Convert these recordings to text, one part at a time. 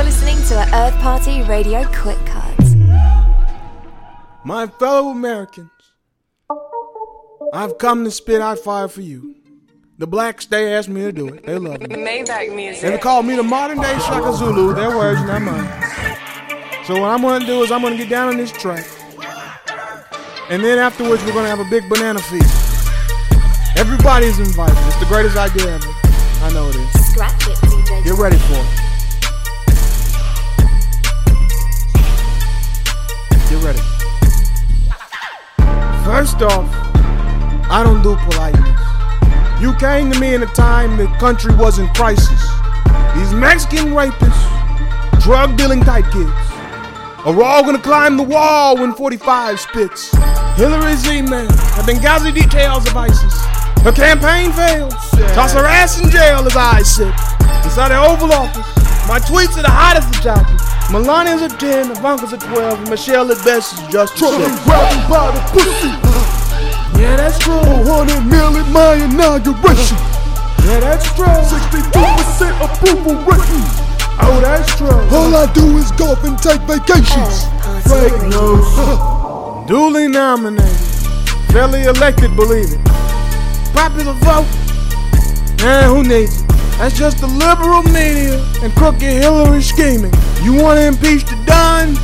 You're listening to a Earth Party Radio Quick Cards. My fellow Americans, I've come to spit out fire for you. The blacks, they asked me to do it. They love me. Maybach music. They call me the modern day Shaka Zulu. Their words, not mine. So what I'm gonna do is I'm gonna get down on this track. And then afterwards we're gonna have a big banana feast. Everybody's invited. It's the greatest idea ever. I know it is. Scratch it, DJ. Get ready for it. First off, I don't do politeness. You came to me in a time the country was in crisis. These Mexican rapists, drug dealing type kids, are all gonna climb the wall when 45 spits. Hillary's email, the Benghazi details of ISIS. Her campaign failed. Toss her ass in jail as I sit inside the Oval Office. My tweets are the hottest of topics. Melania's at 10, Ivanka's at 12, and Michelle at best is just a Yeah, that's true. 400 million my inauguration. Yeah, that's true. 62% approval rating. Oh, that's true. All I do is golf and take vacations. Party Fake Radio. news. Duly nominated. Fairly elected, believe it. Popular vote. Eh, who needs it? That's just the liberal media and crooked Hillary scheming. You want to impeach the Don?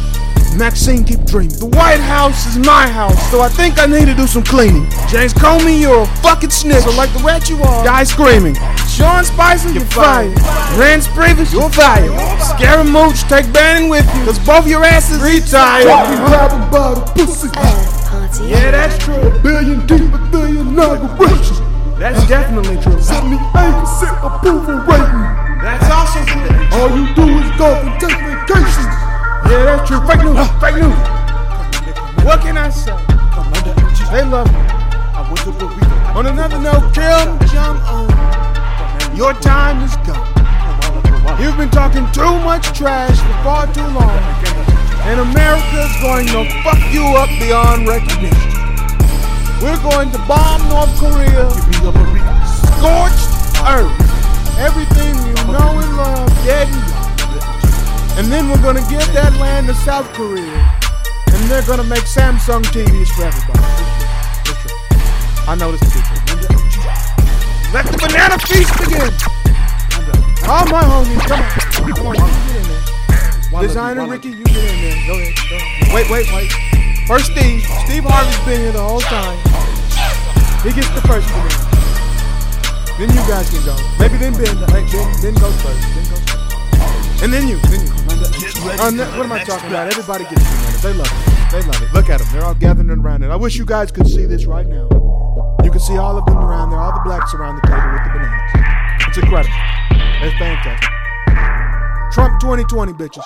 Maxine, keep dreaming. The White House is my house, so I think I need to do some cleaning. James Comey, you're a fucking snitch. So like the rat you are, die screaming. Sean Spicer, you're fired. Reince Priebus, you're fired. Scaramucci, take Bannon with you, cause both your asses retired. Trying to grab me pussy. Yeah, that's true. A Billion deep at the inauguration. That's definitely true. 78% approval rating. That's also true. All you do is go and take vacations. That's true. Fake news. Fake news. What can I say? They love me. On another note, Kim Jong Un, your time is gone. You've been talking too much trash for far too long, and America's going to fuck you up beyond recognition. We're going to bomb North Korea, scorched earth, everything you know and love, dead and. And then we're gonna give that land to South Korea. And they're gonna make Samsung TVs for everybody. It's true. I know this people. Let the banana feast begin. All my homies, come on. Come on, you get in there. Desiigner Ricky, you get in there. Go ahead. Go ahead. Wait, wait, wait. First Steve. Steve Harvey's been here the whole time. He gets the first banana. Then you guys can go. Maybe then Ben. Ben, Ben goes first. Ben goes first. And then you. Then you. Oh, uh, no, what am I talking about? Everybody gets bananas. They love it. They love it. Look at them. They're all gathering around it. I wish you guys could see this right now. You can see all of them around there, all the blacks around the table with the bananas. It's incredible. It's fantastic. Trump 2020, bitches.